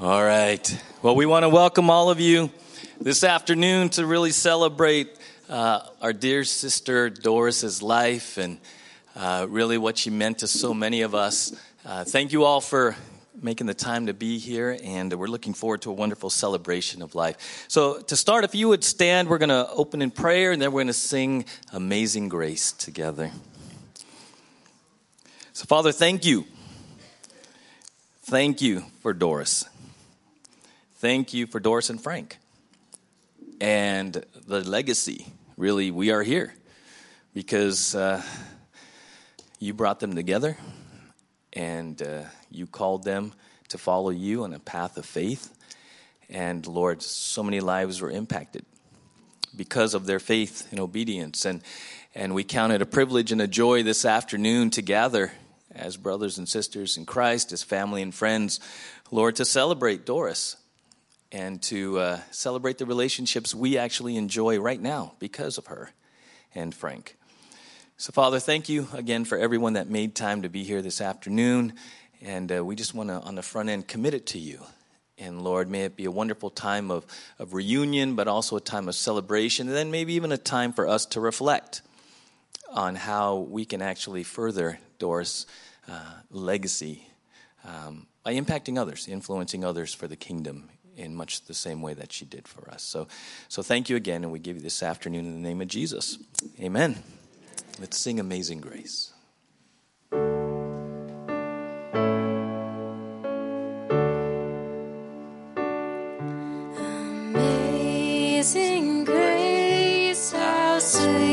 All right. Well, we want to welcome all of you this afternoon to really celebrate uh, our dear sister Doris's life and uh, really what she meant to so many of us. Uh, thank you all for making the time to be here, and we're looking forward to a wonderful celebration of life. So, to start, if you would stand, we're going to open in prayer, and then we're going to sing Amazing Grace together. So, Father, thank you. Thank you for Doris. Thank you for Doris and Frank. And the legacy, really, we are here because uh, you brought them together and uh, you called them to follow you on a path of faith. And Lord, so many lives were impacted because of their faith and obedience. And, and we count it a privilege and a joy this afternoon to gather as brothers and sisters in Christ, as family and friends, Lord, to celebrate Doris and to uh, celebrate the relationships we actually enjoy right now because of her and Frank. So, Father, thank you again for everyone that made time to be here this afternoon. And uh, we just want to, on the front end, commit it to you. And Lord, may it be a wonderful time of, of reunion, but also a time of celebration, and then maybe even a time for us to reflect on how we can actually further Doris' uh, legacy um, by impacting others, influencing others for the kingdom in much the same way that she did for us. So, so thank you again, and we give you this afternoon in the name of Jesus. Amen. Let's sing Amazing Grace. Amazing grace, how sweet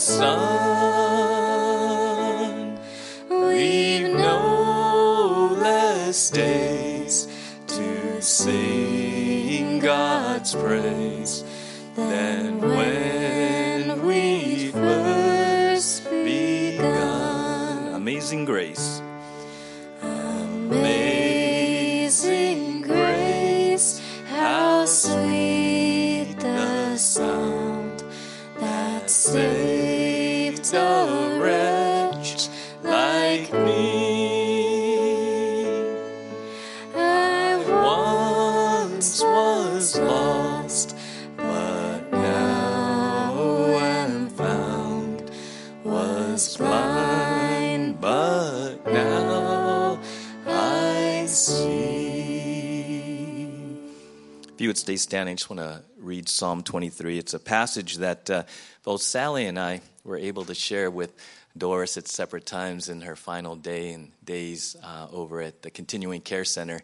sun, we've no less days to sing God's praise than when we first begun. Amazing Grace. Stay standing, I just want to read Psalm 23. It's a passage that uh, both Sally and I were able to share with Doris at separate times in her final day and days uh, over at the Continuing Care Center.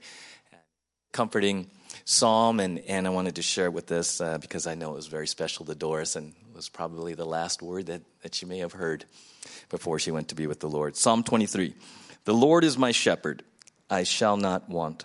Comforting psalm, and, and I wanted to share it with us uh, because I know it was very special to Doris and was probably the last word that, that she may have heard before she went to be with the Lord. Psalm 23 The Lord is my shepherd, I shall not want.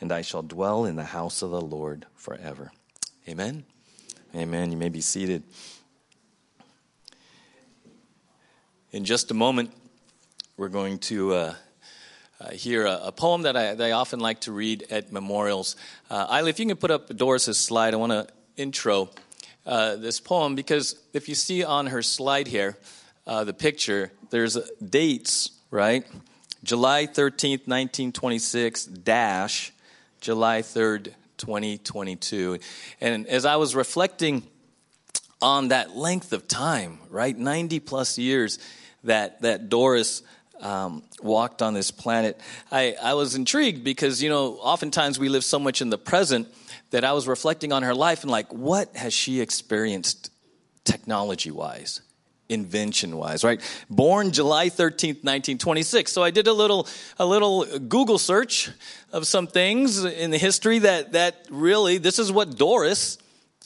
and I shall dwell in the house of the Lord forever. Amen. Amen. You may be seated. In just a moment, we're going to. Uh, uh, hear a, a, poem that I, that I, often like to read at memorials. Uh, if you can put up Doris's slide, I want to intro uh, this poem because if you see on her slide here, uh, the picture, there's dates, right? July 13th, 1926, dash, July 3rd, 2022. And as I was reflecting on that length of time, right, 90 plus years that, that Doris um, walked on this planet, I, I was intrigued because, you know, oftentimes we live so much in the present that I was reflecting on her life and like, what has she experienced technology wise? Invention wise right? Born july 13th 1926 so i did a little a little google search of some things in the history that that really this is what doris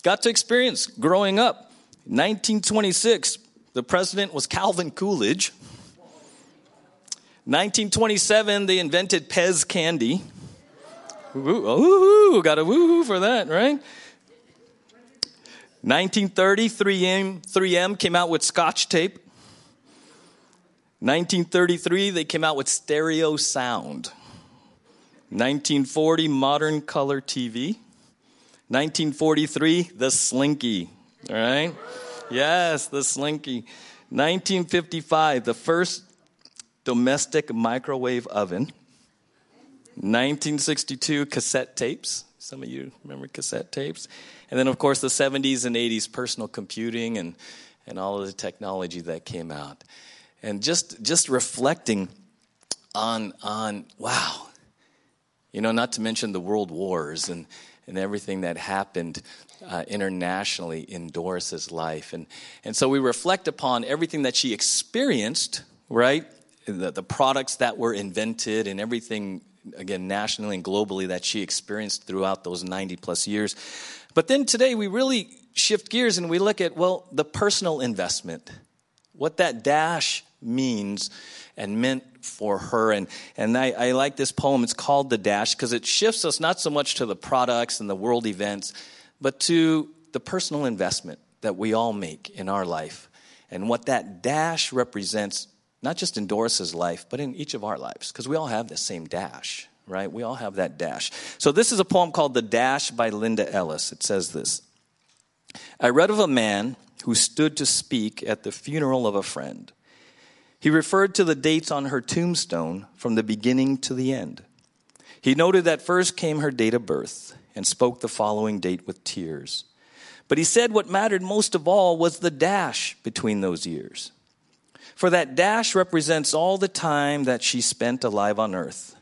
got to experience growing up. 1926 the president was calvin coolidge. 1927 they invented pez candy. Woo, oh, got a woohoo for that, right? 1930, 3M, 3M came out with Scotch tape. 1933, they came out with stereo sound. 1940, modern color TV. 1943, the Slinky. All right? Yes, the Slinky. 1955, the first domestic microwave oven. 1962 cassette tapes. Some of you remember cassette tapes. And then, of course, the 70s and 80s personal computing and, and all of the technology that came out. And just, just reflecting on, on, wow, you know, not to mention the world wars and, and everything that happened uh, internationally in Doris's life. And, and so we reflect upon everything that she experienced, right? The, the products that were invented and everything again, nationally and globally that she experienced throughout those 90 plus years. But then today we really shift gears and we look at, well, the personal investment, what that dash means and meant for her. And, and I, I like this poem. It's called The Dash because it shifts us not so much to the products and the world events, but to the personal investment that we all make in our life and what that dash represents not just in Doris's life, but in each of our lives, because we all have the same dash, right? We all have that dash. So this is a poem called The Dash by Linda Ellis. It says this I read of a man who stood to speak at the funeral of a friend. He referred to the dates on her tombstone from the beginning to the end. He noted that first came her date of birth and spoke the following date with tears. But he said what mattered most of all was the dash between those years. For that dash represents all the time that she spent alive on earth.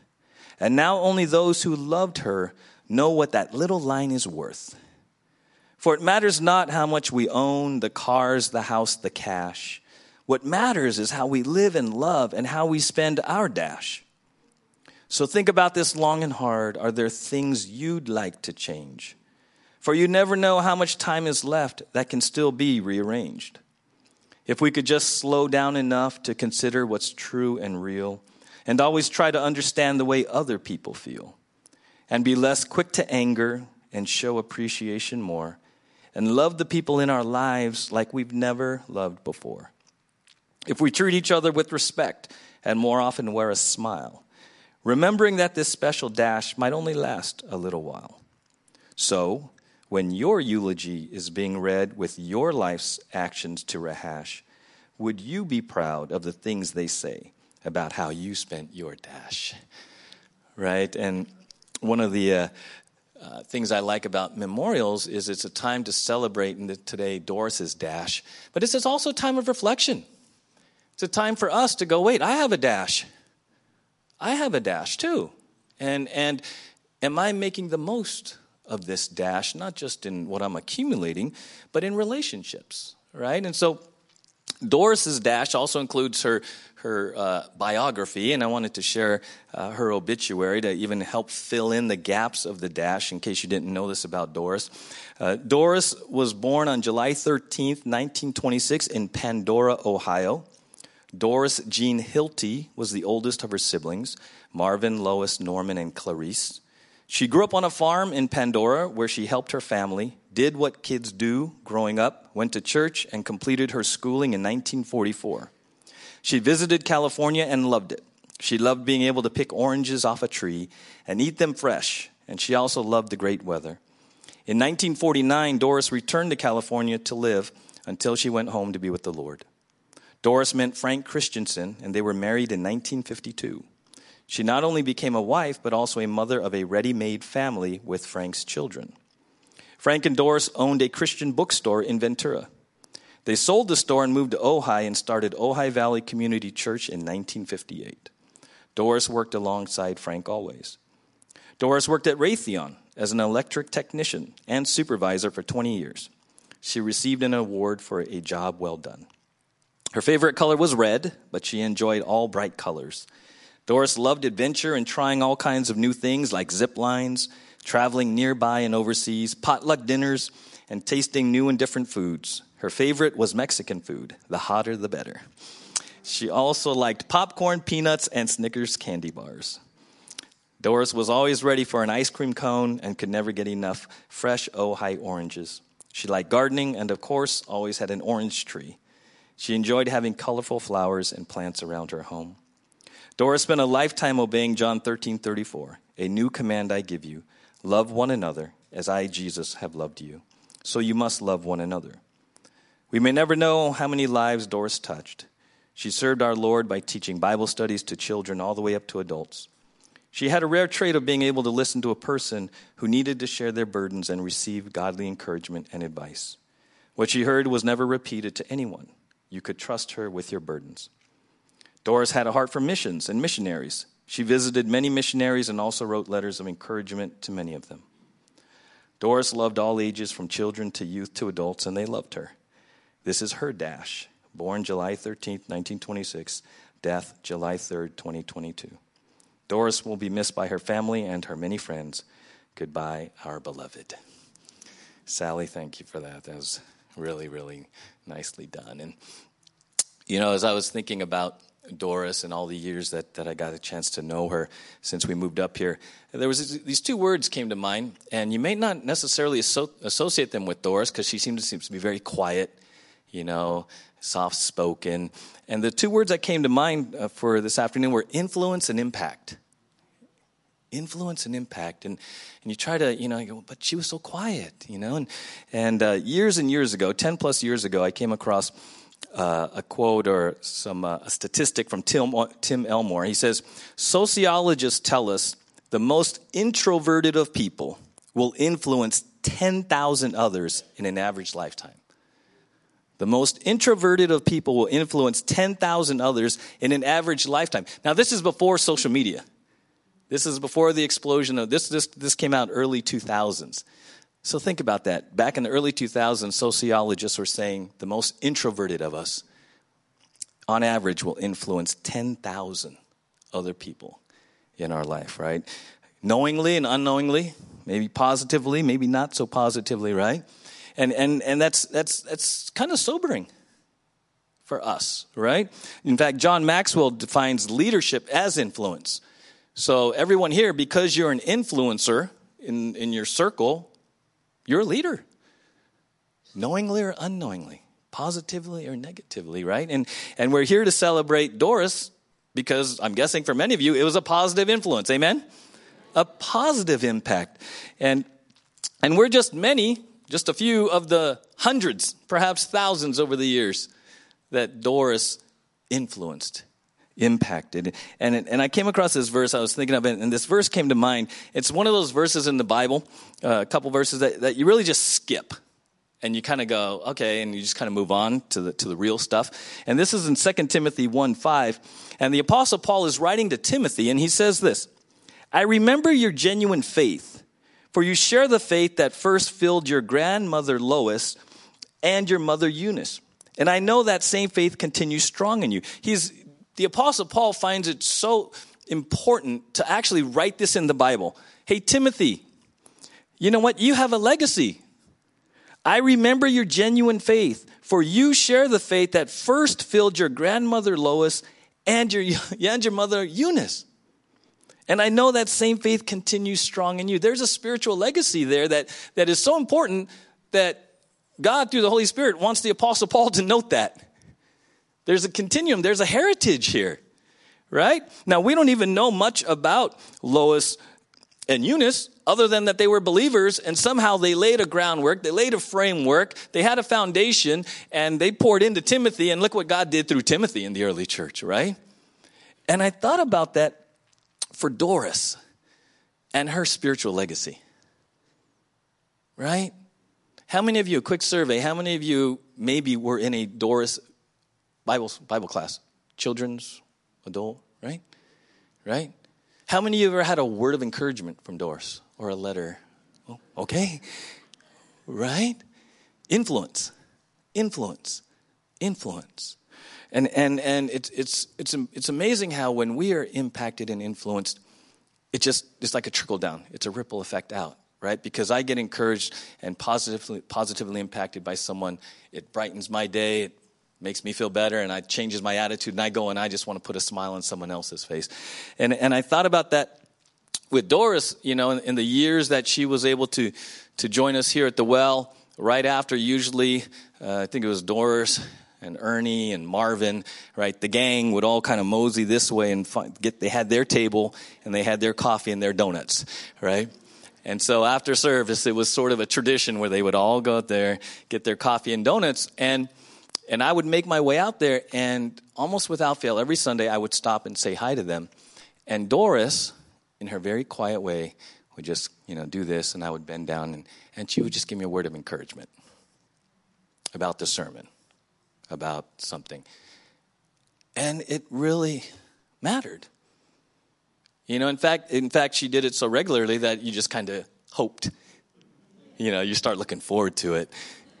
And now only those who loved her know what that little line is worth. For it matters not how much we own the cars, the house, the cash. What matters is how we live and love and how we spend our dash. So think about this long and hard. Are there things you'd like to change? For you never know how much time is left that can still be rearranged. If we could just slow down enough to consider what's true and real, and always try to understand the way other people feel, and be less quick to anger and show appreciation more, and love the people in our lives like we've never loved before. If we treat each other with respect and more often wear a smile, remembering that this special dash might only last a little while. So, when your eulogy is being read with your life's actions to rehash, would you be proud of the things they say about how you spent your dash? Right? And one of the uh, uh, things I like about memorials is it's a time to celebrate, and today Doris's dash, but it's also a time of reflection. It's a time for us to go, wait, I have a dash. I have a dash too. And, and am I making the most of this dash, not just in what I'm accumulating, but in relationships, right? And so Doris's dash also includes her her uh, biography, and I wanted to share uh, her obituary to even help fill in the gaps of the dash in case you didn't know this about Doris. Uh, Doris was born on July 13th, 1926, in Pandora, Ohio. Doris Jean Hilty was the oldest of her siblings Marvin, Lois, Norman, and Clarice. She grew up on a farm in Pandora where she helped her family, did what kids do growing up, went to church, and completed her schooling in 1944. She visited California and loved it. She loved being able to pick oranges off a tree and eat them fresh, and she also loved the great weather. In 1949, Doris returned to California to live until she went home to be with the Lord. Doris met Frank Christensen, and they were married in 1952. She not only became a wife, but also a mother of a ready made family with Frank's children. Frank and Doris owned a Christian bookstore in Ventura. They sold the store and moved to Ojai and started Ojai Valley Community Church in 1958. Doris worked alongside Frank always. Doris worked at Raytheon as an electric technician and supervisor for 20 years. She received an award for a job well done. Her favorite color was red, but she enjoyed all bright colors. Doris loved adventure and trying all kinds of new things like zip lines, traveling nearby and overseas, potluck dinners, and tasting new and different foods. Her favorite was Mexican food. The hotter, the better. She also liked popcorn, peanuts, and Snickers candy bars. Doris was always ready for an ice cream cone and could never get enough fresh Ojai oranges. She liked gardening and, of course, always had an orange tree. She enjoyed having colorful flowers and plants around her home. Doris spent a lifetime obeying John 13 34. A new command I give you love one another as I, Jesus, have loved you. So you must love one another. We may never know how many lives Doris touched. She served our Lord by teaching Bible studies to children all the way up to adults. She had a rare trait of being able to listen to a person who needed to share their burdens and receive godly encouragement and advice. What she heard was never repeated to anyone. You could trust her with your burdens. Doris had a heart for missions and missionaries. She visited many missionaries and also wrote letters of encouragement to many of them. Doris loved all ages, from children to youth to adults, and they loved her. This is her dash, born July 13, 1926, death July 3, 2022. Doris will be missed by her family and her many friends. Goodbye, our beloved. Sally, thank you for that. That was really, really nicely done. And, you know, as I was thinking about Doris and all the years that, that I got a chance to know her since we moved up here, there was these two words came to mind, and you may not necessarily associate them with Doris because she seems to, seems to be very quiet, you know, soft spoken. And the two words that came to mind uh, for this afternoon were influence and impact. Influence and impact, and and you try to you know, you go, but she was so quiet, you know, and and uh, years and years ago, ten plus years ago, I came across uh, a quote or some uh, a statistic from Tim, Tim Elmore. He says, Sociologists tell us the most introverted of people will influence 10,000 others in an average lifetime. The most introverted of people will influence 10,000 others in an average lifetime. Now, this is before social media. This is before the explosion of this. This, this came out early 2000s. So think about that. Back in the early 2000s, sociologists were saying the most introverted of us, on average, will influence 10,000 other people in our life, right? Knowingly and unknowingly, maybe positively, maybe not so positively, right? And, and, and that's, that's, that's kind of sobering for us, right? In fact, John Maxwell defines leadership as influence. So, everyone here, because you're an influencer in, in your circle, you're a leader, knowingly or unknowingly, positively or negatively, right? And, and we're here to celebrate Doris because I'm guessing for many of you, it was a positive influence. Amen? A positive impact. And, and we're just many, just a few of the hundreds, perhaps thousands over the years that Doris influenced impacted. And, and I came across this verse, I was thinking of and this verse came to mind. It's one of those verses in the Bible, uh, a couple verses that, that you really just skip. And you kind of go, okay, and you just kind of move on to the, to the real stuff. And this is in 2 Timothy 1 5. And the Apostle Paul is writing to Timothy, and he says this I remember your genuine faith, for you share the faith that first filled your grandmother Lois and your mother Eunice. And I know that same faith continues strong in you. He's, the Apostle Paul finds it so important to actually write this in the Bible. Hey, Timothy, you know what? You have a legacy. I remember your genuine faith, for you share the faith that first filled your grandmother Lois and your, and your mother Eunice. And I know that same faith continues strong in you. There's a spiritual legacy there that, that is so important that God, through the Holy Spirit, wants the Apostle Paul to note that. There's a continuum, there's a heritage here, right? Now, we don't even know much about Lois and Eunice, other than that they were believers and somehow they laid a groundwork, they laid a framework, they had a foundation, and they poured into Timothy. And look what God did through Timothy in the early church, right? And I thought about that for Doris and her spiritual legacy, right? How many of you, a quick survey, how many of you maybe were in a Doris Bible, Bible class? Children's, adult, right? Right? How many of you ever had a word of encouragement from Doris or a letter? Oh, okay. Right? Influence. Influence. Influence. And, and, and it's, it's, it's, it's amazing how when we are impacted and influenced, it just, it's like a trickle down. It's a ripple effect out, right? Because I get encouraged and positively, positively impacted by someone. It brightens my day. It makes me feel better and it changes my attitude and I go and I just want to put a smile on someone else's face. And, and I thought about that with Doris, you know, in, in the years that she was able to, to join us here at the well, right after usually, uh, I think it was Doris and Ernie and Marvin, right? The gang would all kind of mosey this way and find, get, they had their table and they had their coffee and their donuts, right? And so after service, it was sort of a tradition where they would all go out there, get their coffee and donuts. And and I would make my way out there, and almost without fail, every Sunday I would stop and say hi to them. And Doris, in her very quiet way, would just, you know, do this, and I would bend down, and, and she would just give me a word of encouragement about the sermon, about something. And it really mattered. You know, in fact, in fact, she did it so regularly that you just kind of hoped. You know, you start looking forward to it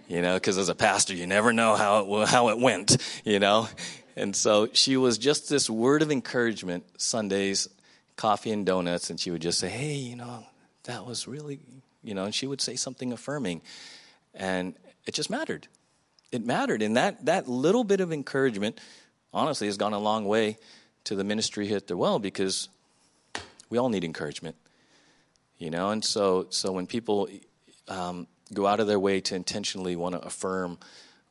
you know, because as a pastor, you never know how it, how it went, you know. And so she was just this word of encouragement Sundays, coffee and donuts, and she would just say, hey, you know, that was really, you know, and she would say something affirming. And it just mattered. It mattered. And that, that little bit of encouragement, honestly, has gone a long way to the ministry at the well because we all need encouragement. You know, and so so when people um, go out of their way to intentionally want to affirm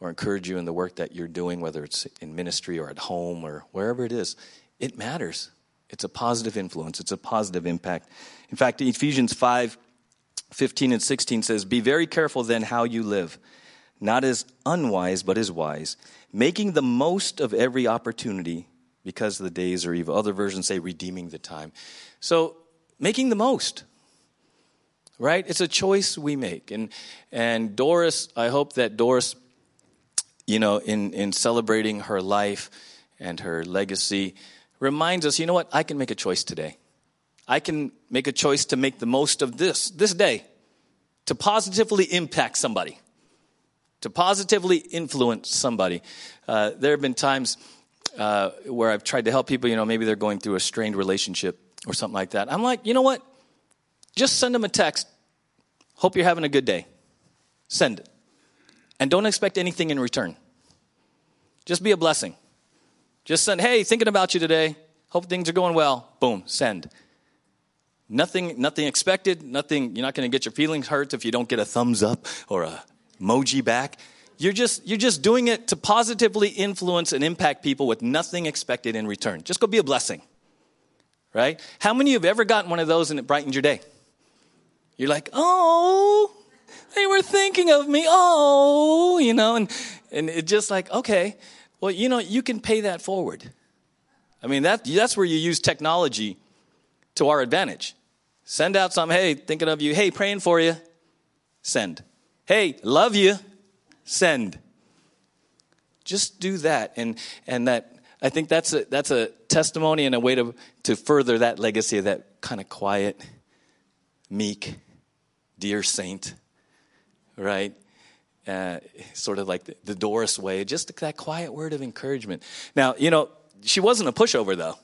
or encourage you in the work that you're doing, whether it's in ministry or at home or wherever it is, it matters. It's a positive influence, it's a positive impact. In fact, Ephesians 5 15 and 16 says, Be very careful then how you live, not as unwise, but as wise, making the most of every opportunity because the days are evil. Other versions say, redeeming the time. So, making the most right? It's a choice we make. And, and Doris, I hope that Doris, you know, in, in celebrating her life and her legacy, reminds us, you know what? I can make a choice today. I can make a choice to make the most of this, this day, to positively impact somebody, to positively influence somebody. Uh, there have been times uh, where I've tried to help people, you know, maybe they're going through a strained relationship or something like that. I'm like, you know what? Just send them a text. Hope you're having a good day. Send it. And don't expect anything in return. Just be a blessing. Just send, hey, thinking about you today. Hope things are going well. Boom, send. Nothing, nothing expected. Nothing. You're not going to get your feelings hurt if you don't get a thumbs up or a emoji back. You're just, you're just doing it to positively influence and impact people with nothing expected in return. Just go be a blessing. Right? How many of you have ever gotten one of those and it brightened your day? You're like, oh, they were thinking of me. Oh, you know, and, and it's just like, okay, well, you know, you can pay that forward. I mean, that, that's where you use technology to our advantage. Send out some, hey, thinking of you, hey, praying for you, send. Hey, love you, send. Just do that. And, and that, I think that's a, that's a testimony and a way to, to further that legacy of that kind of quiet, meek, dear saint, right? Uh, sort of like the, the Doris way, just that quiet word of encouragement. Now, you know, she wasn't a pushover though.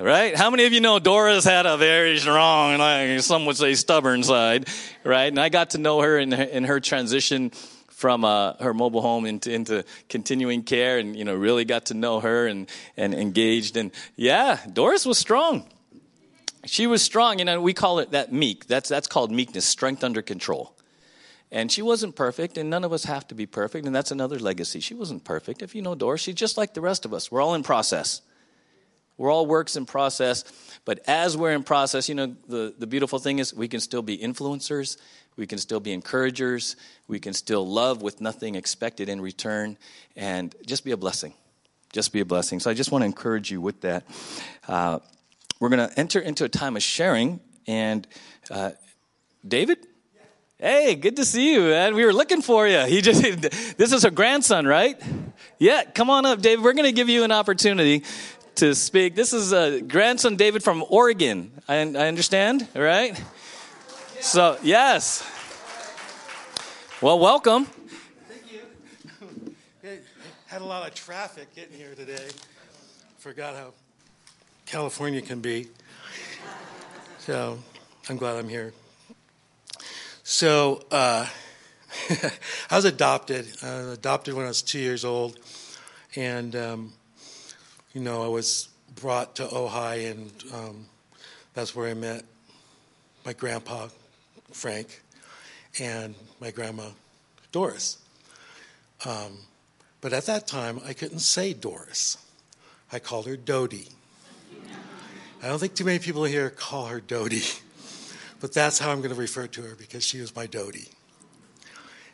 Right? How many of you know Doris had a very strong, like some would say stubborn side, right? And I got to know her in, in her transition from uh, her mobile home into, into continuing care and, you know, really got to know her and, and engaged. And yeah, Doris was strong. She was strong. Know, we call it that meek. That's, that's called meekness, strength under control. And she wasn't perfect, and none of us have to be perfect, and that's another legacy. She wasn't perfect. If you know Doris, she's just like the rest of us. We're all in process. We're all works in process. But as we're in process, you know, the, the beautiful thing is we can still be influencers we can still be encouragers. We can still love with nothing expected in return and just be a blessing. Just be a blessing. So I just want to encourage you with that. Uh, we're going to enter into a time of sharing. And uh, David? Hey, good to see you, man. We were looking for you. He just this is her grandson, right? Yeah, come on up, David. We're going to give you an opportunity to speak. This is uh, grandson David from Oregon. I, I understand, right? So, yes. Well, welcome. Thank you. Had a lot of traffic getting here today. Forgot how California can be. So, I'm glad I'm here. So, uh, I was adopted. I was adopted when I was two years old. And, um, you know, I was brought to Ojai, and um, that's where I met my grandpa, Frank, and my grandma, Doris. Um, but at that time, I couldn't say Doris. I called her Dodie. I don't think too many people here call her Dodie, but that's how I'm going to refer to her because she was my Dodie.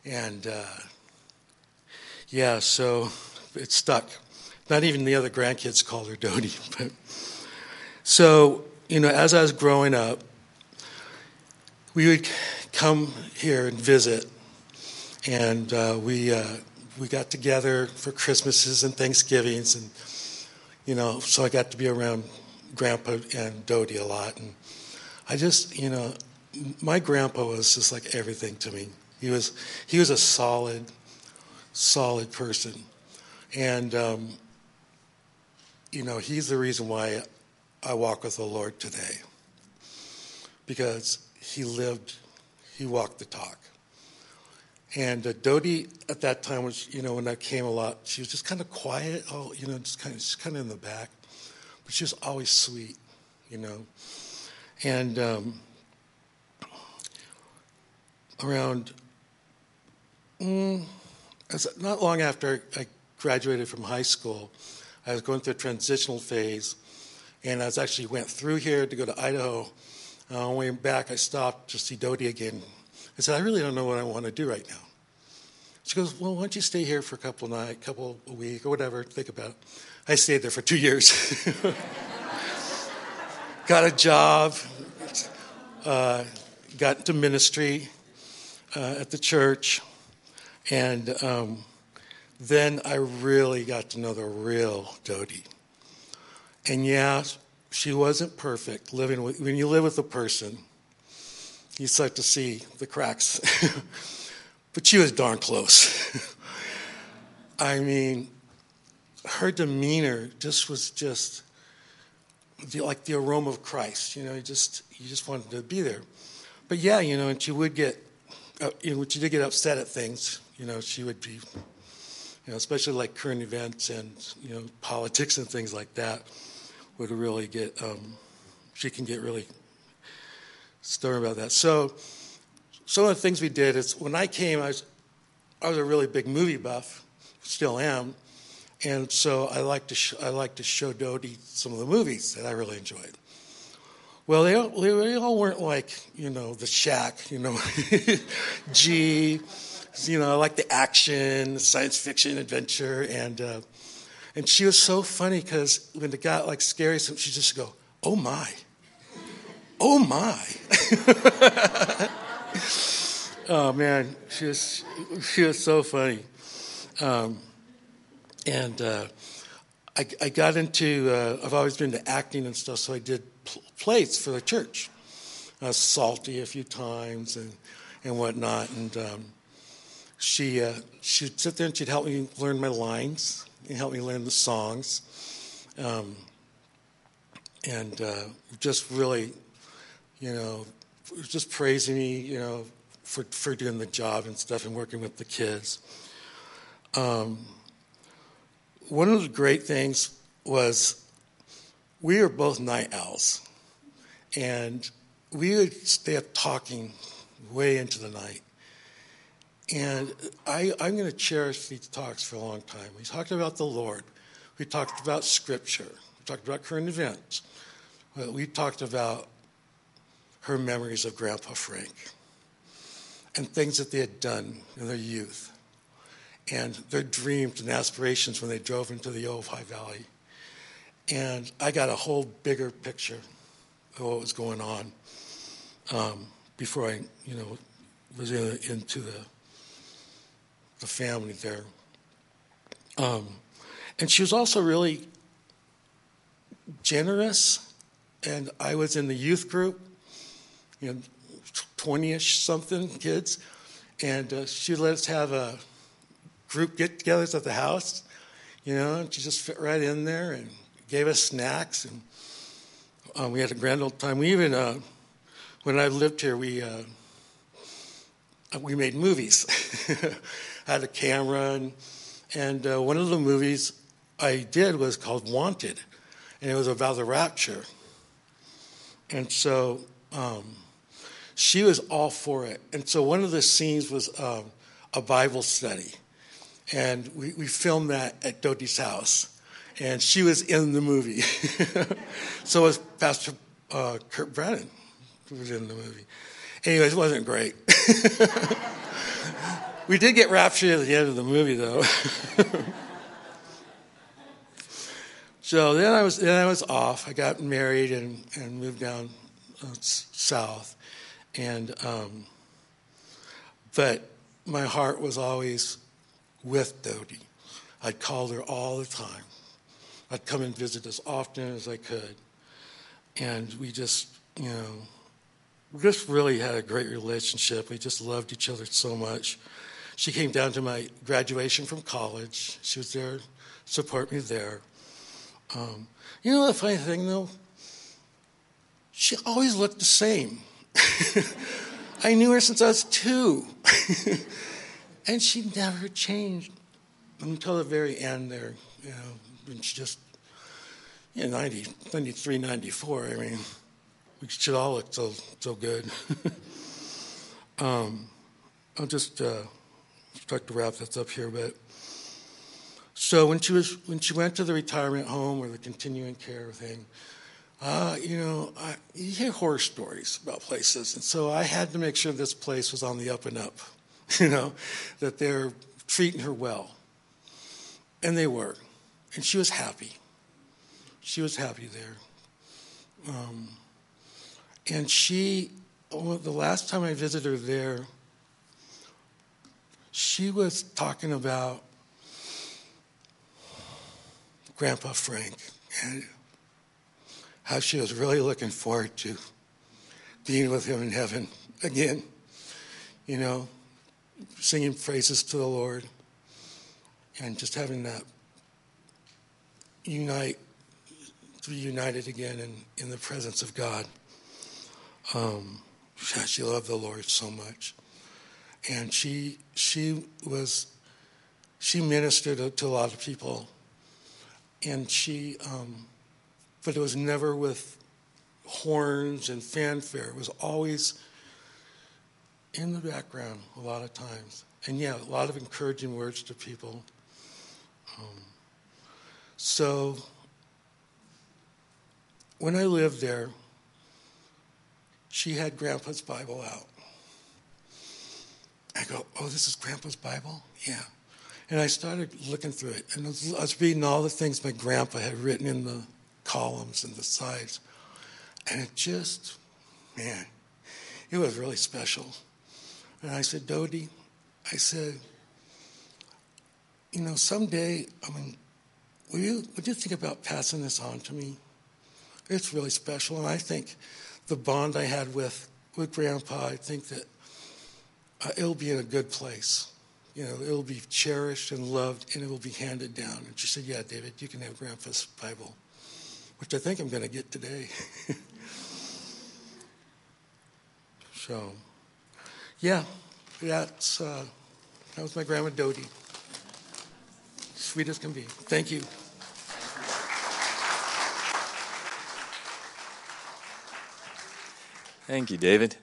And uh, yeah, so it stuck. Not even the other grandkids called her Dodie. But so you know, as I was growing up, we would come here and visit, and uh, we uh, we got together for Christmases and Thanksgivings, and you know, so I got to be around Grandpa and Dodie a lot, and I just, you know, my grandpa was just like everything to me. He was he was a solid, solid person, and um, you know, he's the reason why I walk with the Lord today, because he lived, he walked the talk. And uh, Dodie at that time was, you know, when I came a lot, she was just kind of quiet, oh, you know, just kind of, just kind of in the back, but she was always sweet, you know. And um, around, mm, not long after I graduated from high school, I was going through a transitional phase, and I was actually went through here to go to Idaho on the way back, I stopped to see Dodie again. I said, I really don't know what I want to do right now. She goes, Well, why don't you stay here for a couple of nights, couple a week, or whatever? Think about it. I stayed there for two years. got a job, uh, got into ministry uh, at the church, and um, then I really got to know the real Dodie. And yeah, she wasn't perfect. Living with, when you live with a person, you start to see the cracks. but she was darn close. I mean, her demeanor just was just the, like the aroma of Christ. You know, you just you just wanted to be there. But yeah, you know, and she would get, uh, you know, she did get upset at things. You know, she would be, you know, especially like current events and you know politics and things like that would really get, um, she can get really stern about that. So, some of the things we did is when I came, I was, I was a really big movie buff, still am, and so I like to sh- I like to show Dodie some of the movies that I really enjoyed. Well, they all, they all weren't like you know The Shack, you know, G, you know, I like the action, science fiction, adventure, and uh, and she was so funny because when it got like scary, she just go, "Oh my, oh my." oh man, she was she was so funny, um, and uh, I, I, got into. Uh, I've always been into acting and stuff, so I did pl- plates for the church. Was salty a few times and, and whatnot. And um, she, uh, she'd sit there and she'd help me learn my lines and help me learn the songs. Um, and uh, just really, you know, just praising me, you know, for, for doing the job and stuff and working with the kids. Um, one of the great things was we were both night owls, and we would stay up talking way into the night. And I, I'm going to cherish these talks for a long time. We talked about the Lord. We talked about Scripture. We talked about current events. We talked about her memories of Grandpa Frank and things that they had done in their youth and their dreams and aspirations when they drove into the Ojai Valley. And I got a whole bigger picture of what was going on um, before I, you know, was in, into the the family there. Um, and she was also really generous. And I was in the youth group, you know, 20 ish something kids. And uh, she let us have a group get togethers at the house, you know, and she just fit right in there and gave us snacks. And um, we had a grand old time. We even, uh, when I lived here, we, uh, we made movies. I had a camera, and, and uh, one of the movies I did was called Wanted, and it was about the rapture. And so um, she was all for it. And so one of the scenes was um, a Bible study. And we, we filmed that at Dodie's house. And she was in the movie. so was Pastor uh, Kurt Brennan, who was in the movie. Anyways, it wasn't great. we did get raptured at the end of the movie, though. so then I was then I was off. I got married and, and moved down uh, south, and um, but my heart was always with Dodie. I'd call her all the time. I'd come and visit as often as I could, and we just you know just really had a great relationship. We just loved each other so much. She came down to my graduation from college. She was there, to support me there. Um, you know the funny thing though? She always looked the same. I knew her since I was two. and she never changed until the very end there. You know, and she just, you know, 90, 93, 94, I mean, we should all look so, so good. um, I'll just uh, start to wrap this up here, but so when she was when she went to the retirement home or the continuing care thing, uh, you know, I, you hear horror stories about places, and so I had to make sure this place was on the up and up, you know, that they're treating her well, and they were, and she was happy. She was happy there, um, and she. Well, the last time I visited her there, she was talking about Grandpa Frank and how she was really looking forward to being with him in heaven again. You know, singing praises to the Lord and just having that unite, to be united again in, in the presence of God. Um, she loved the Lord so much and she she was she ministered to a lot of people, and she, um, but it was never with horns and fanfare. It was always in the background a lot of times, and yeah, a lot of encouraging words to people. Um, so when I lived there, she had Grandpa's Bible out I go, oh, this is Grandpa's Bible? Yeah. And I started looking through it, and I was, I was reading all the things my grandpa had written in the columns and the sides. And it just, man, it was really special. And I said, Dodie, I said, you know, someday, I mean, would you, would you think about passing this on to me? it's really special. And I think the bond I had with, with Grandpa, I think that uh, it'll be in a good place. You know, it'll be cherished and loved, and it will be handed down. And she said, "Yeah, David, you can have Grandpa's Bible," which I think I'm going to get today. so, yeah, that's uh, that was my grandma Dodie. Sweet as can be. Thank you. Thank you, David.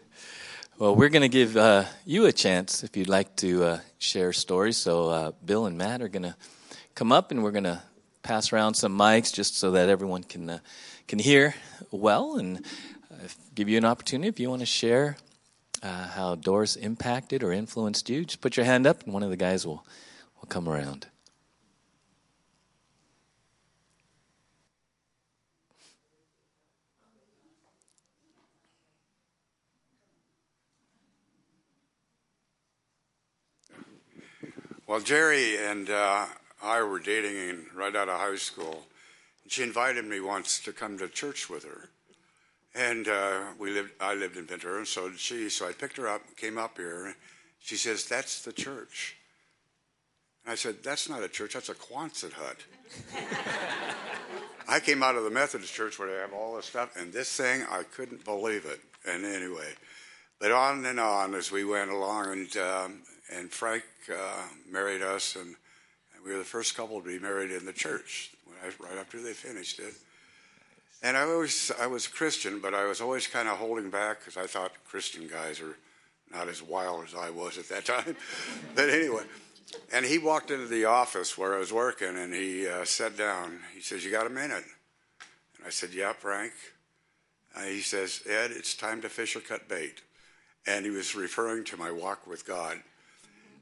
Well, we're going to give uh, you a chance if you'd like to uh, share stories. So, uh, Bill and Matt are going to come up, and we're going to pass around some mics just so that everyone can uh, can hear well, and uh, give you an opportunity if you want to share uh, how Doris impacted or influenced you. Just put your hand up, and one of the guys will will come around. Well, Jerry and uh, I were dating right out of high school. She invited me once to come to church with her, and uh, we lived. I lived in Ventura, and so did she. So I picked her up, came up here. She says, "That's the church." And I said, "That's not a church. That's a Quonset hut." I came out of the Methodist church where they have all this stuff, and this thing, I couldn't believe it. And anyway, but on and on as we went along, and um, and Frank uh, married us, and, and, we were the first couple to be married in the church I, right after they finished it. And I always, I was Christian, but I was always kind of holding back because I thought Christian guys are not as wild as I was at that time. but anyway, and he walked into the office where I was working, and he uh, sat down. He says, "You got a minute?" And I said, "Yeah, Frank." Uh, he says, "Ed, it's time to fish or cut bait," and he was referring to my walk with God.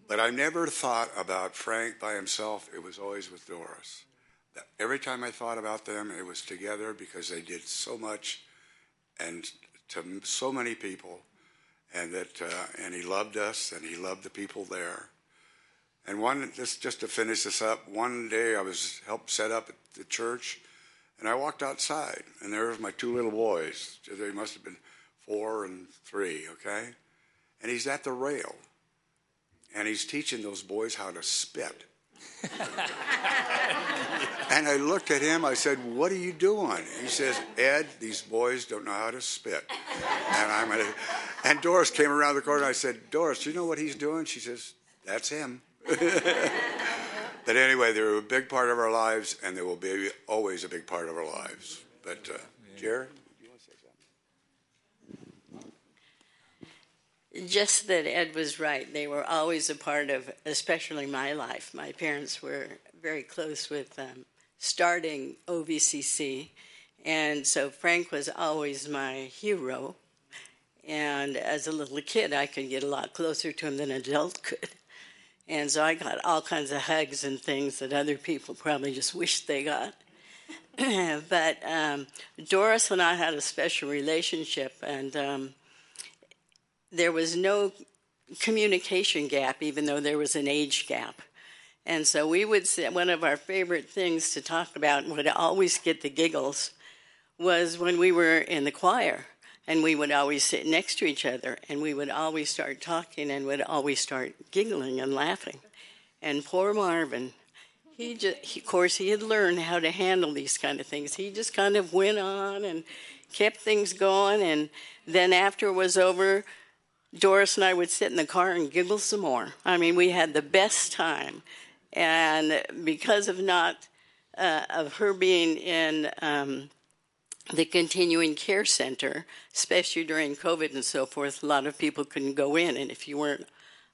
But I never thought about Frank by himself. It was always with Doris. Every time I thought about them, it was together because they did so much and to so many people. And that, uh, and he loved us and he loved the people there. And one, just, just to finish this up, one day I was helped set up at the church and I walked outside and there was my two little boys. They must have been four and three, okay? And he's at the rail and he's teaching those boys how to spit. and I looked at him. I said, "What are you doing?" He says, "Ed, these boys don't know how to spit." And I'm gonna, and Doris came around the corner. I said, "Doris, do you know what he's doing?" She says, "That's him." but anyway, they're a big part of our lives, and they will be always a big part of our lives. But uh, Jerry. Just that Ed was right. They were always a part of, especially my life. My parents were very close with um, starting OVCC, and so Frank was always my hero. And as a little kid, I could get a lot closer to him than an adult could. And so I got all kinds of hugs and things that other people probably just wished they got. but um, Doris and I had a special relationship, and um, there was no communication gap, even though there was an age gap. And so we would say one of our favorite things to talk about and would always get the giggles was when we were in the choir and we would always sit next to each other and we would always start talking and would always start giggling and laughing. And poor Marvin, he just, he, of course, he had learned how to handle these kind of things. He just kind of went on and kept things going. And then after it was over, Doris and I would sit in the car and giggle some more. I mean, we had the best time, and because of not uh, of her being in um, the continuing care center, especially during COVID and so forth, a lot of people couldn't go in, and if you weren't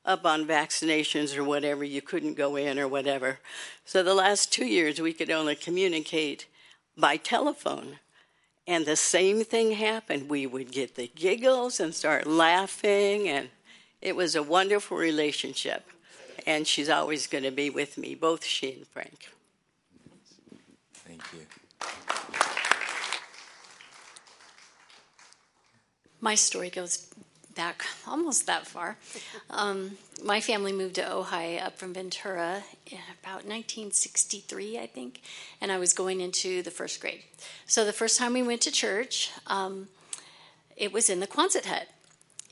up on vaccinations or whatever, you couldn't go in or whatever. So the last two years, we could only communicate by telephone. And the same thing happened. We would get the giggles and start laughing, and it was a wonderful relationship. And she's always going to be with me, both she and Frank. Thank you. My story goes back almost that far. Um, my family moved to Ojai up from Ventura in about 1963, I think, and I was going into the first grade. So the first time we went to church, um, it was in the Quonset hut.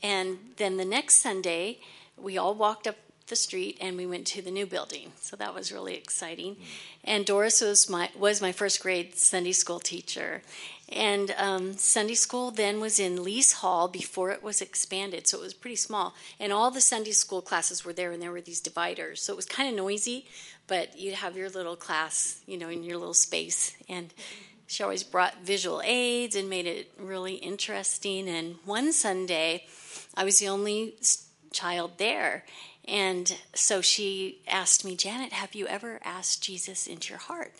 And then the next Sunday, we all walked up the street and we went to the new building. So that was really exciting. And Doris was my was my first grade Sunday school teacher. And um, Sunday school then was in Lease Hall before it was expanded, so it was pretty small. And all the Sunday school classes were there, and there were these dividers. So it was kind of noisy, but you'd have your little class, you know, in your little space. And she always brought visual aids and made it really interesting. And one Sunday, I was the only child there. And so she asked me, Janet, have you ever asked Jesus into your heart?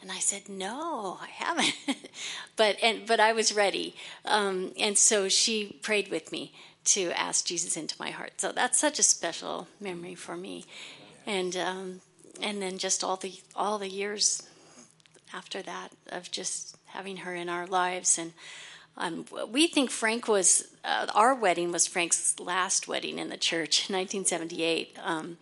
And I said, No, I haven't. but and but I was ready, um, and so she prayed with me to ask Jesus into my heart. So that's such a special memory for me, and um, and then just all the all the years after that of just having her in our lives and. Um, we think Frank was uh, our wedding was Frank's last wedding in the church, 1978, um,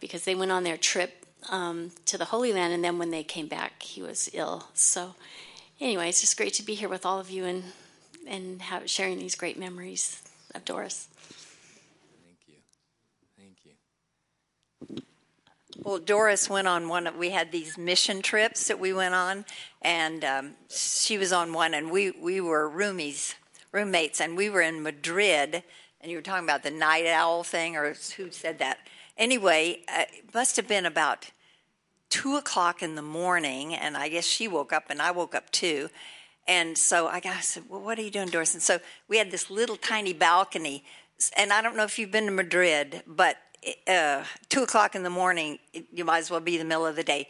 because they went on their trip um, to the Holy Land, and then when they came back, he was ill. So, anyway, it's just great to be here with all of you and and have, sharing these great memories of Doris. Thank you. Thank you. Well, Doris went on one. Of, we had these mission trips that we went on, and um, she was on one, and we we were roomies, roommates, and we were in Madrid. And you were talking about the night owl thing, or who said that? Anyway, uh, it must have been about two o'clock in the morning, and I guess she woke up and I woke up too. And so I said, Well, what are you doing, Doris? And so we had this little tiny balcony. And I don't know if you've been to Madrid, but uh, two o'clock in the morning, you might as well be the middle of the day.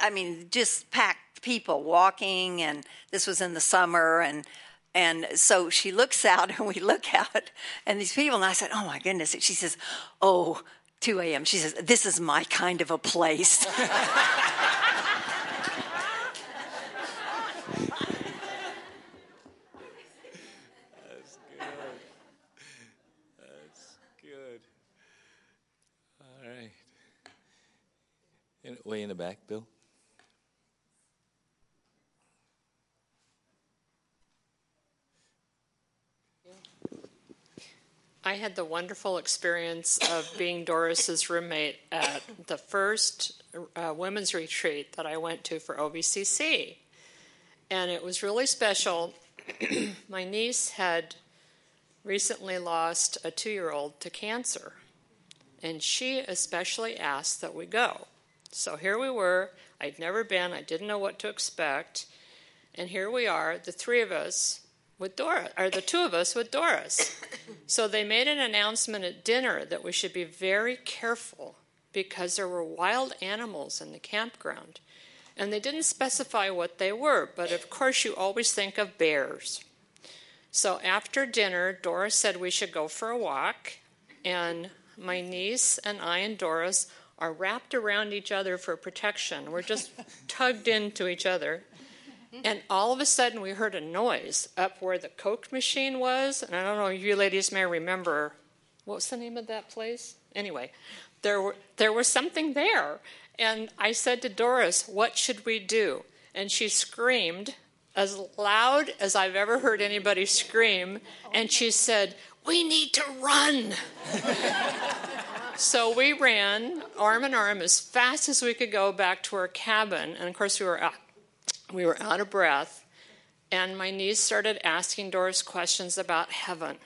I mean, just packed people walking, and this was in the summer, and and so she looks out, and we look out, and these people, and I said, "Oh my goodness!" She says, "Oh, 2 a.m. She says, This is my kind of a place. That's good. That's good. All right. In, way in the back, Bill. I had the wonderful experience of being Doris's roommate at the first uh, women's retreat that I went to for OVCC. And it was really special. My niece had recently lost a two year old to cancer, and she especially asked that we go. So here we were. I'd never been, I didn't know what to expect. And here we are, the three of us, with Doris, or the two of us with Doris. So they made an announcement at dinner that we should be very careful because there were wild animals in the campground. And they didn't specify what they were, but of course you always think of bears. So after dinner, Doris said we should go for a walk, and my niece and I and Doris are wrapped around each other for protection. We're just tugged into each other. And all of a sudden, we heard a noise up where the Coke machine was. And I don't know if you ladies may remember what was the name of that place? Anyway, there, were, there was something there. And I said to Doris, What should we do? And she screamed as loud as I've ever heard anybody scream. And she said, We need to run. so we ran arm in arm as fast as we could go back to our cabin. And of course, we were we were out of breath, and my niece started asking Doris questions about heaven.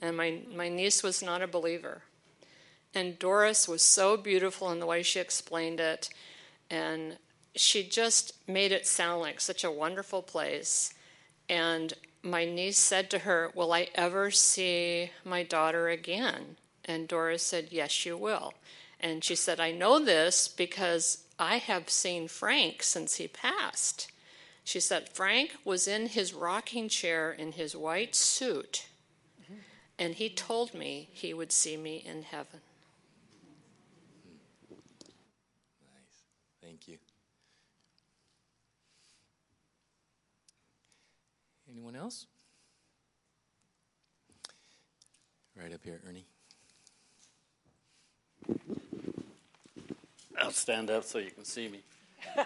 And my, my niece was not a believer. And Doris was so beautiful in the way she explained it, and she just made it sound like such a wonderful place. And my niece said to her, Will I ever see my daughter again? And Doris said, Yes, you will. And she said, I know this because I have seen Frank since he passed. She said, Frank was in his rocking chair in his white suit, and he told me he would see me in heaven. Nice. Thank you. Anyone else? Right up here, Ernie. I'll stand up so you can see me.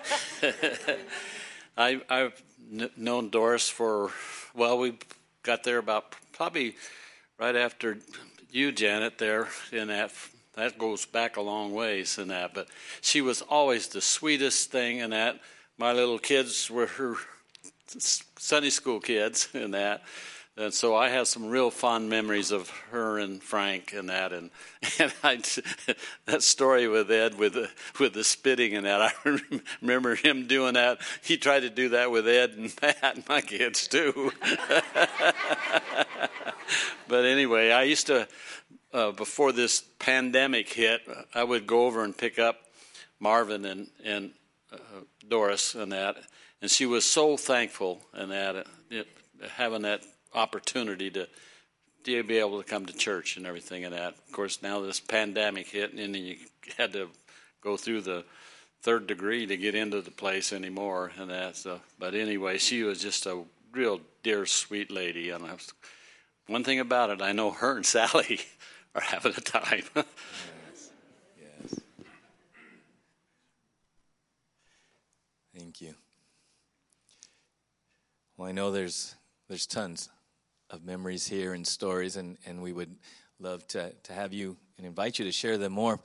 I, I've kn- known Doris for, well, we got there about probably right after you, Janet, there in that. That goes back a long ways in that. But she was always the sweetest thing in that. My little kids were her Sunday school kids in that. And so I have some real fond memories of her and Frank and that, and and I, that story with Ed with the with the spitting and that. I remember him doing that. He tried to do that with Ed and Pat, my kids too. but anyway, I used to uh, before this pandemic hit, I would go over and pick up Marvin and and uh, Doris and that, and she was so thankful and that it, having that opportunity to to be able to come to church and everything and that. Of course, now this pandemic hit, and you had to go through the third degree to get into the place anymore and that. So, but anyway, she was just a real dear, sweet lady. And I was, one thing about it, I know her and Sally are having a time. yes. Yes. Thank you. Well, I know there's there's tons of memories here and stories, and, and we would love to, to have you and invite you to share them more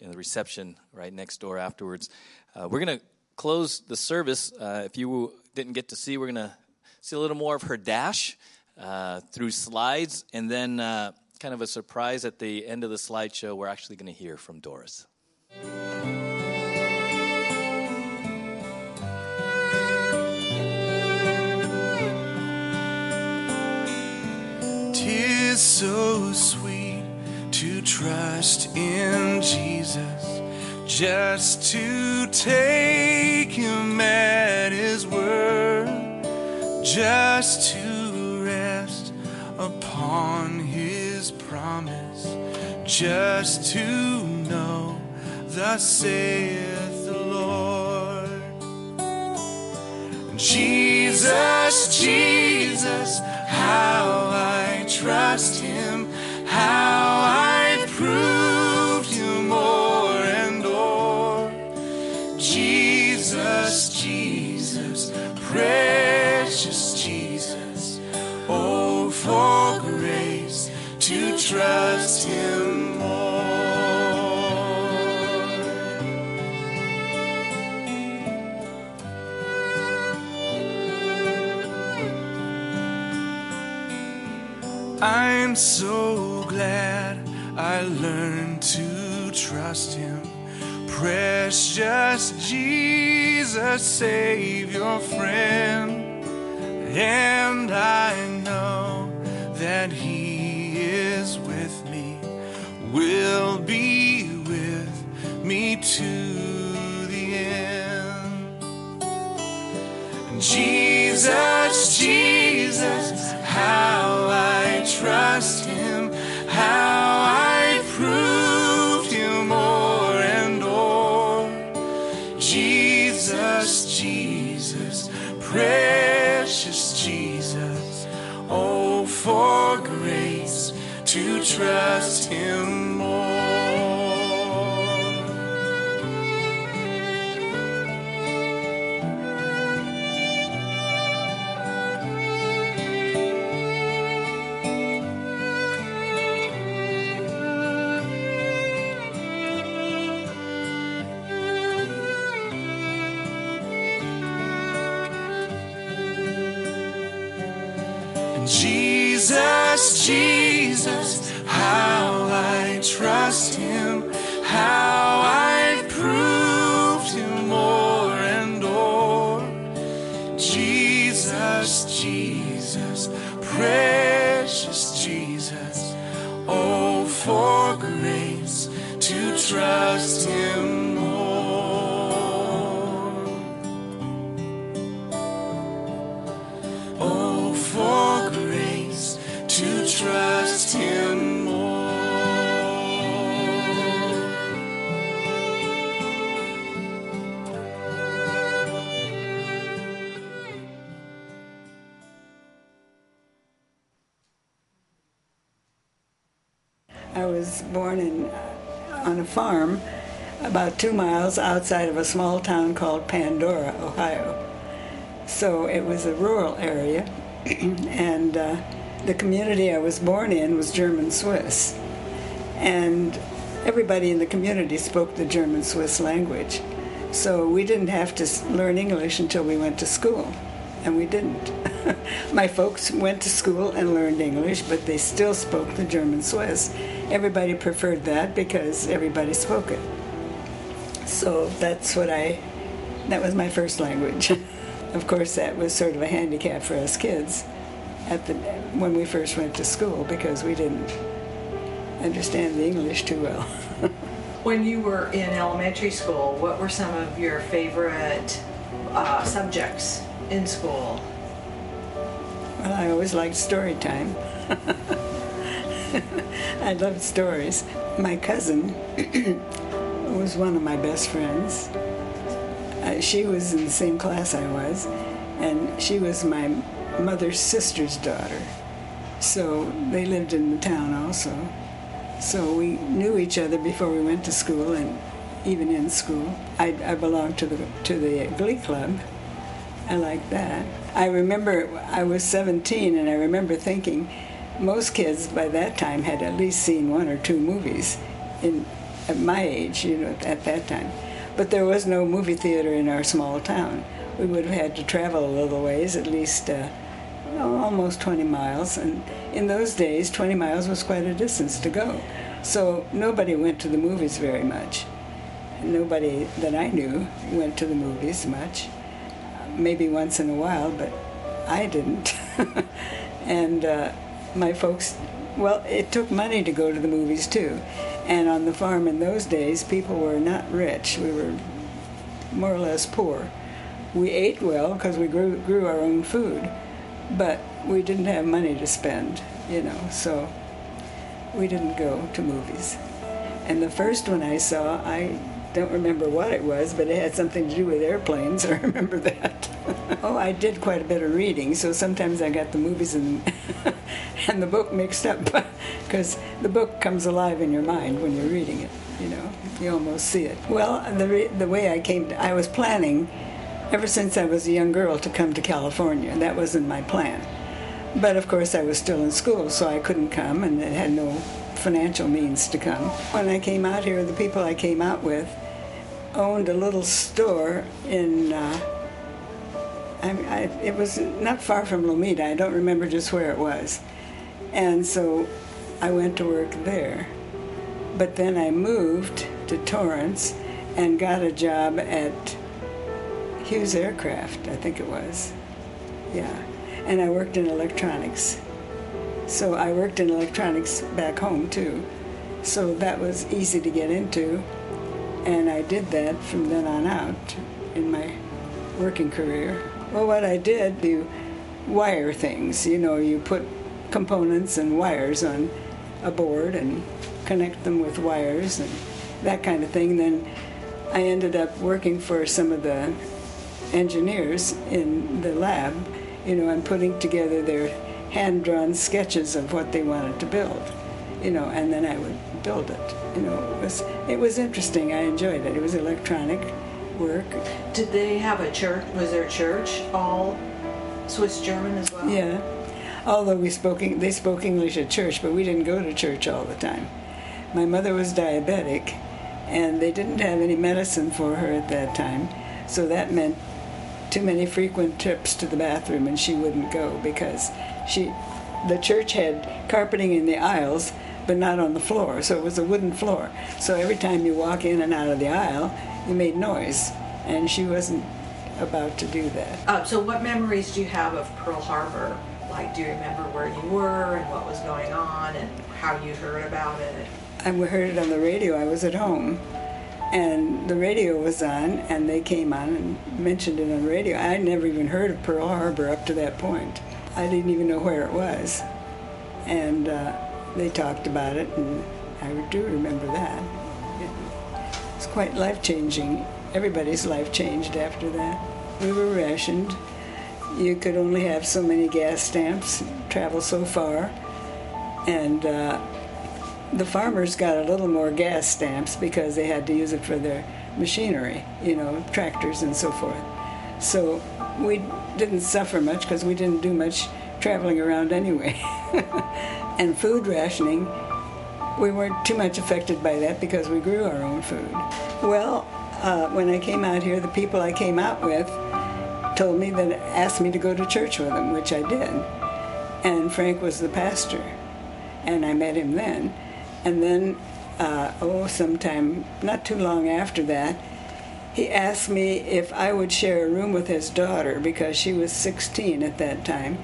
in the reception right next door afterwards. Uh, we're going to close the service. Uh, if you didn't get to see, we're going to see a little more of her dash uh, through slides, and then uh, kind of a surprise at the end of the slideshow, we're actually going to hear from Doris. Tis so sweet to trust in Jesus, just to take him at his word, just to rest upon his promise, just to know, thus saith the Lord. Jesus, Jesus, how I trust him, how I proved him more and more. Jesus, Jesus, precious Jesus, oh, for grace to trust him I'm so glad I learned to trust Him. Precious Jesus, Savior, friend. And I know that He is with me, will trust about two miles outside of a small town called Pandora, Ohio. So it was a rural area, and uh, the community I was born in was German Swiss. And everybody in the community spoke the German Swiss language. So we didn't have to learn English until we went to school, and we didn't. My folks went to school and learned English, but they still spoke the German Swiss. Everybody preferred that because everybody spoke it. So that's what I, that was my first language. of course, that was sort of a handicap for us kids at the, when we first went to school because we didn't understand the English too well. when you were in elementary school, what were some of your favorite uh, subjects in school? Well, I always liked story time. I loved stories. My cousin was one of my best friends. Uh, she was in the same class I was, and she was my mother's sister's daughter. So they lived in the town also. So we knew each other before we went to school and even in school. I, I belonged to the to the Glee Club. I liked that. I remember I was 17 and I remember thinking most kids by that time had at least seen one or two movies in at my age, you know, at that time. But there was no movie theater in our small town. We would have had to travel a little ways, at least uh, almost 20 miles. And in those days, 20 miles was quite a distance to go. So nobody went to the movies very much. Nobody that I knew went to the movies much. Maybe once in a while, but I didn't. and uh, my folks, well, it took money to go to the movies too. And on the farm in those days, people were not rich. We were more or less poor. We ate well because we grew, grew our own food, but we didn't have money to spend, you know, so we didn't go to movies. And the first one I saw, I don't remember what it was, but it had something to do with airplanes. I remember that. oh, I did quite a bit of reading, so sometimes I got the movies and and the book mixed up because the book comes alive in your mind when you're reading it. You know, you almost see it. Well, the re- the way I came, to, I was planning ever since I was a young girl to come to California. That wasn't my plan. But of course, I was still in school, so I couldn't come, and it had no financial means to come. When I came out here, the people I came out with owned a little store in. Uh, I, I, it was not far from Lomita. I don't remember just where it was, and so I went to work there. But then I moved to Torrance and got a job at Hughes Aircraft, I think it was. Yeah. And I worked in electronics. So I worked in electronics back home too. So that was easy to get into and I did that from then on out in my working career. Well, what I did, you wire things. You know, you put components and wires on a board and connect them with wires and that kind of thing. Then I ended up working for some of the engineers in the lab, you know, and putting together their hand drawn sketches of what they wanted to build, you know, and then I would build it. You know, it was it was interesting. I enjoyed it. It was electronic work. Did they have a church? Was their church all Swiss German as well? Yeah. Although we spoke, they spoke English at church, but we didn't go to church all the time. My mother was diabetic, and they didn't have any medicine for her at that time, so that meant too many frequent trips to the bathroom, and she wouldn't go because she, the church had carpeting in the aisles, but not on the floor. So it was a wooden floor. So every time you walk in and out of the aisle, you made noise. And she wasn't about to do that. Uh, so, what memories do you have of Pearl Harbor? Like, do you remember where you were and what was going on and how you heard about it? I heard it on the radio. I was at home, and the radio was on, and they came on and mentioned it on the radio. I never even heard of Pearl Harbor up to that point. I didn't even know where it was, and. Uh, they talked about it, and I do remember that. It was quite life changing. Everybody's life changed after that. We were rationed. You could only have so many gas stamps, travel so far, and uh, the farmers got a little more gas stamps because they had to use it for their machinery, you know, tractors and so forth. So we didn't suffer much because we didn't do much traveling around anyway. and food rationing, we weren't too much affected by that because we grew our own food. Well, uh, when I came out here, the people I came out with told me that asked me to go to church with him, which I did. And Frank was the pastor, and I met him then. And then, uh, oh, sometime not too long after that, he asked me if I would share a room with his daughter because she was 16 at that time,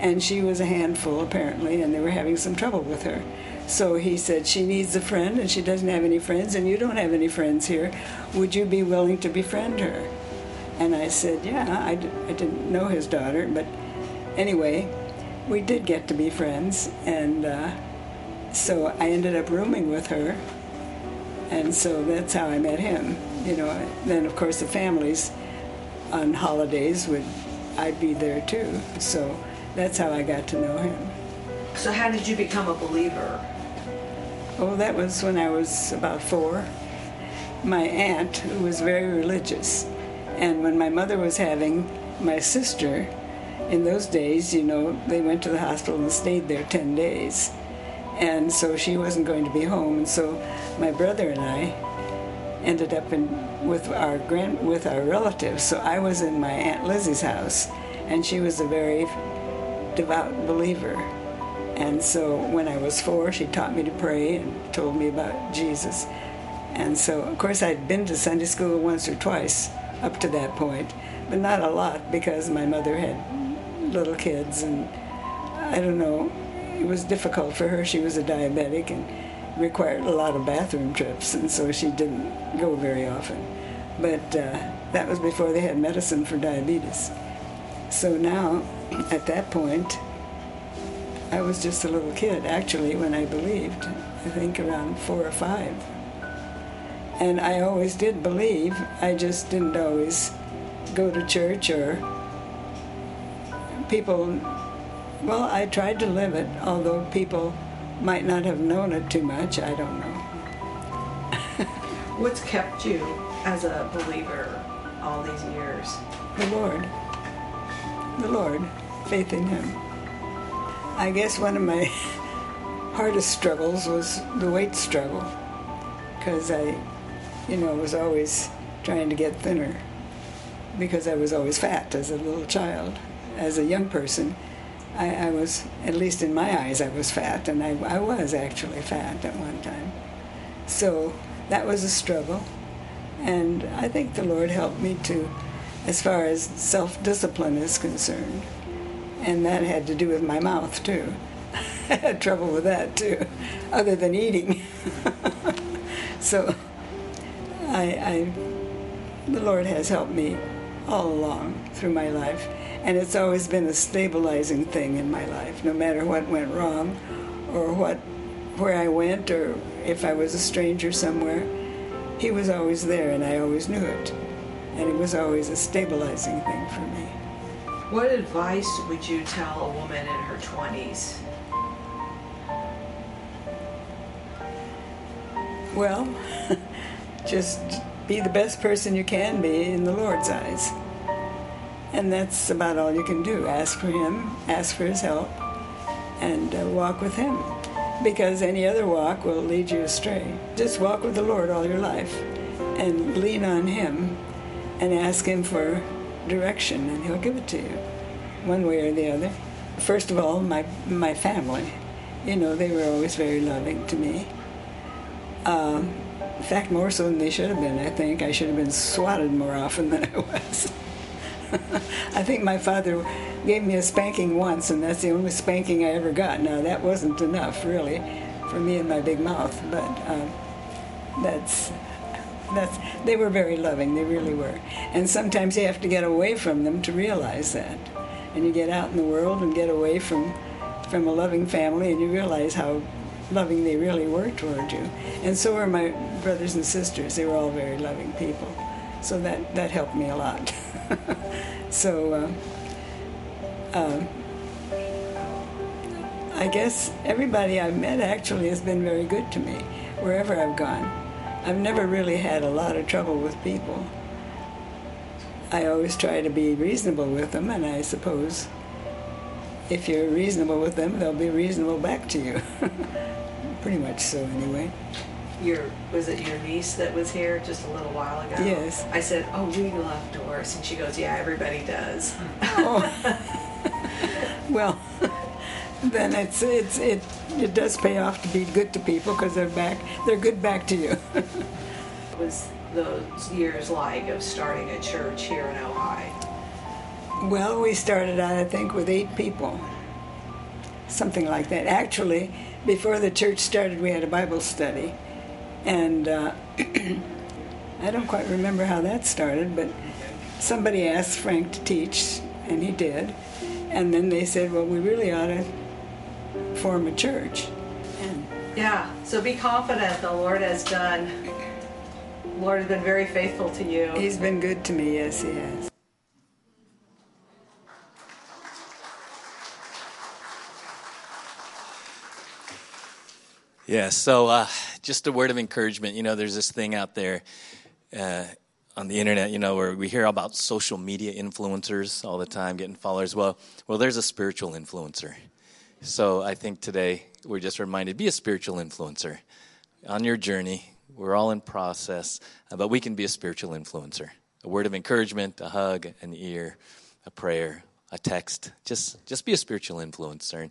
and she was a handful apparently, and they were having some trouble with her. So he said, She needs a friend, and she doesn't have any friends, and you don't have any friends here. Would you be willing to befriend her? And I said, Yeah, I d- I didn't know his daughter, but anyway, we did get to be friends, and uh, so I ended up rooming with her, and so that's how I met him. You know, then of course the families on holidays would I'd be there too. So that's how I got to know him. So, how did you become a believer? Oh, that was when I was about four. My aunt, who was very religious, and when my mother was having my sister, in those days, you know, they went to the hospital and stayed there 10 days. And so she wasn't going to be home, and so my brother and I ended up in with our grand with our relatives. So I was in my aunt Lizzie's house, and she was a very devout believer. And so when I was four, she taught me to pray and told me about Jesus. And so, of course, I'd been to Sunday school once or twice up to that point, but not a lot because my mother had little kids, and I don't know, it was difficult for her. She was a diabetic and required a lot of bathroom trips, and so she didn't go very often. But uh, that was before they had medicine for diabetes. So now, at that point, I was just a little kid, actually, when I believed. I think around four or five. And I always did believe, I just didn't always go to church or people. Well, I tried to live it, although people might not have known it too much. I don't know. What's kept you as a believer all these years? The Lord. The Lord. Faith in Him. I guess one of my hardest struggles was the weight struggle because I, you know, was always trying to get thinner because I was always fat as a little child. As a young person, I, I was, at least in my eyes, I was fat, and I, I was actually fat at one time. So that was a struggle. And I think the Lord helped me to, as far as self discipline is concerned. And that had to do with my mouth, too. I had trouble with that, too, other than eating. so I, I, the Lord has helped me all along through my life. And it's always been a stabilizing thing in my life, no matter what went wrong or what, where I went or if I was a stranger somewhere. He was always there and I always knew it. And it was always a stabilizing thing for me. What advice would you tell a woman in her 20s? Well, just be the best person you can be in the Lord's eyes. And that's about all you can do. Ask for Him, ask for His help, and uh, walk with Him. Because any other walk will lead you astray. Just walk with the Lord all your life and lean on Him and ask Him for direction, and He'll give it to you, one way or the other. First of all, my, my family. You know, they were always very loving to me. Um, in fact, more so than they should have been, I think. I should have been swatted more often than I was. I think my father gave me a spanking once, and that's the only spanking I ever got. Now, that wasn't enough, really, for me and my big mouth, but um, that's. That's, they were very loving, they really were. And sometimes you have to get away from them to realize that. And you get out in the world and get away from, from a loving family, and you realize how loving they really were toward you. And so were my brothers and sisters. They were all very loving people. So that, that helped me a lot. so uh, uh, I guess everybody I've met actually has been very good to me wherever I've gone. I've never really had a lot of trouble with people. I always try to be reasonable with them, and I suppose if you're reasonable with them, they'll be reasonable back to you. Pretty much so, anyway. Your was it your niece that was here just a little while ago? Yes. I said, "Oh, we love Doris," and she goes, "Yeah, everybody does." Oh. Well, then it's it's it it does pay off to be good to people because they're back they're good back to you. What was those years like of starting a church here in Ojai? well, we started out I think with eight people, something like that. Actually, before the church started, we had a Bible study, and uh, I don't quite remember how that started, but somebody asked Frank to teach, and he did. And then they said, well, we really ought to form a church. And Yeah. So be confident. The Lord has done. Lord has been very faithful to you. he's been good to me, yes, he has. Yeah, so uh, just a word of encouragement. You know, there's this thing out there uh, on the internet, you know, where we hear about social media influencers all the time getting followers. Well, well, there's a spiritual influencer. So I think today we're just reminded be a spiritual influencer on your journey. We're all in process, uh, but we can be a spiritual influencer. A word of encouragement, a hug, an ear, a prayer, a text. Just just be a spiritual influencer. And,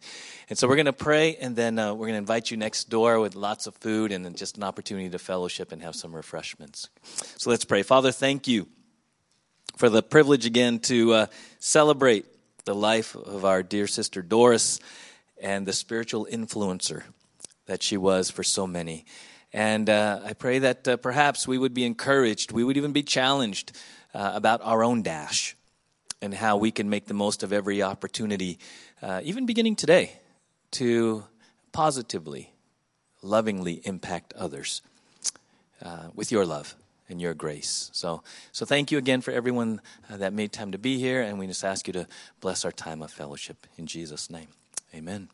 and so we're going to pray, and then uh, we're going to invite you next door with lots of food and just an opportunity to fellowship and have some refreshments. So let's pray. Father, thank you for the privilege again to uh, celebrate the life of our dear sister Doris and the spiritual influencer that she was for so many. And uh, I pray that uh, perhaps we would be encouraged, we would even be challenged uh, about our own dash and how we can make the most of every opportunity, uh, even beginning today, to positively, lovingly impact others uh, with your love and your grace. So, so thank you again for everyone uh, that made time to be here, and we just ask you to bless our time of fellowship in Jesus' name. Amen.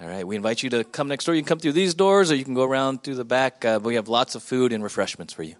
All right, we invite you to come next door. You can come through these doors, or you can go around through the back. Uh, we have lots of food and refreshments for you.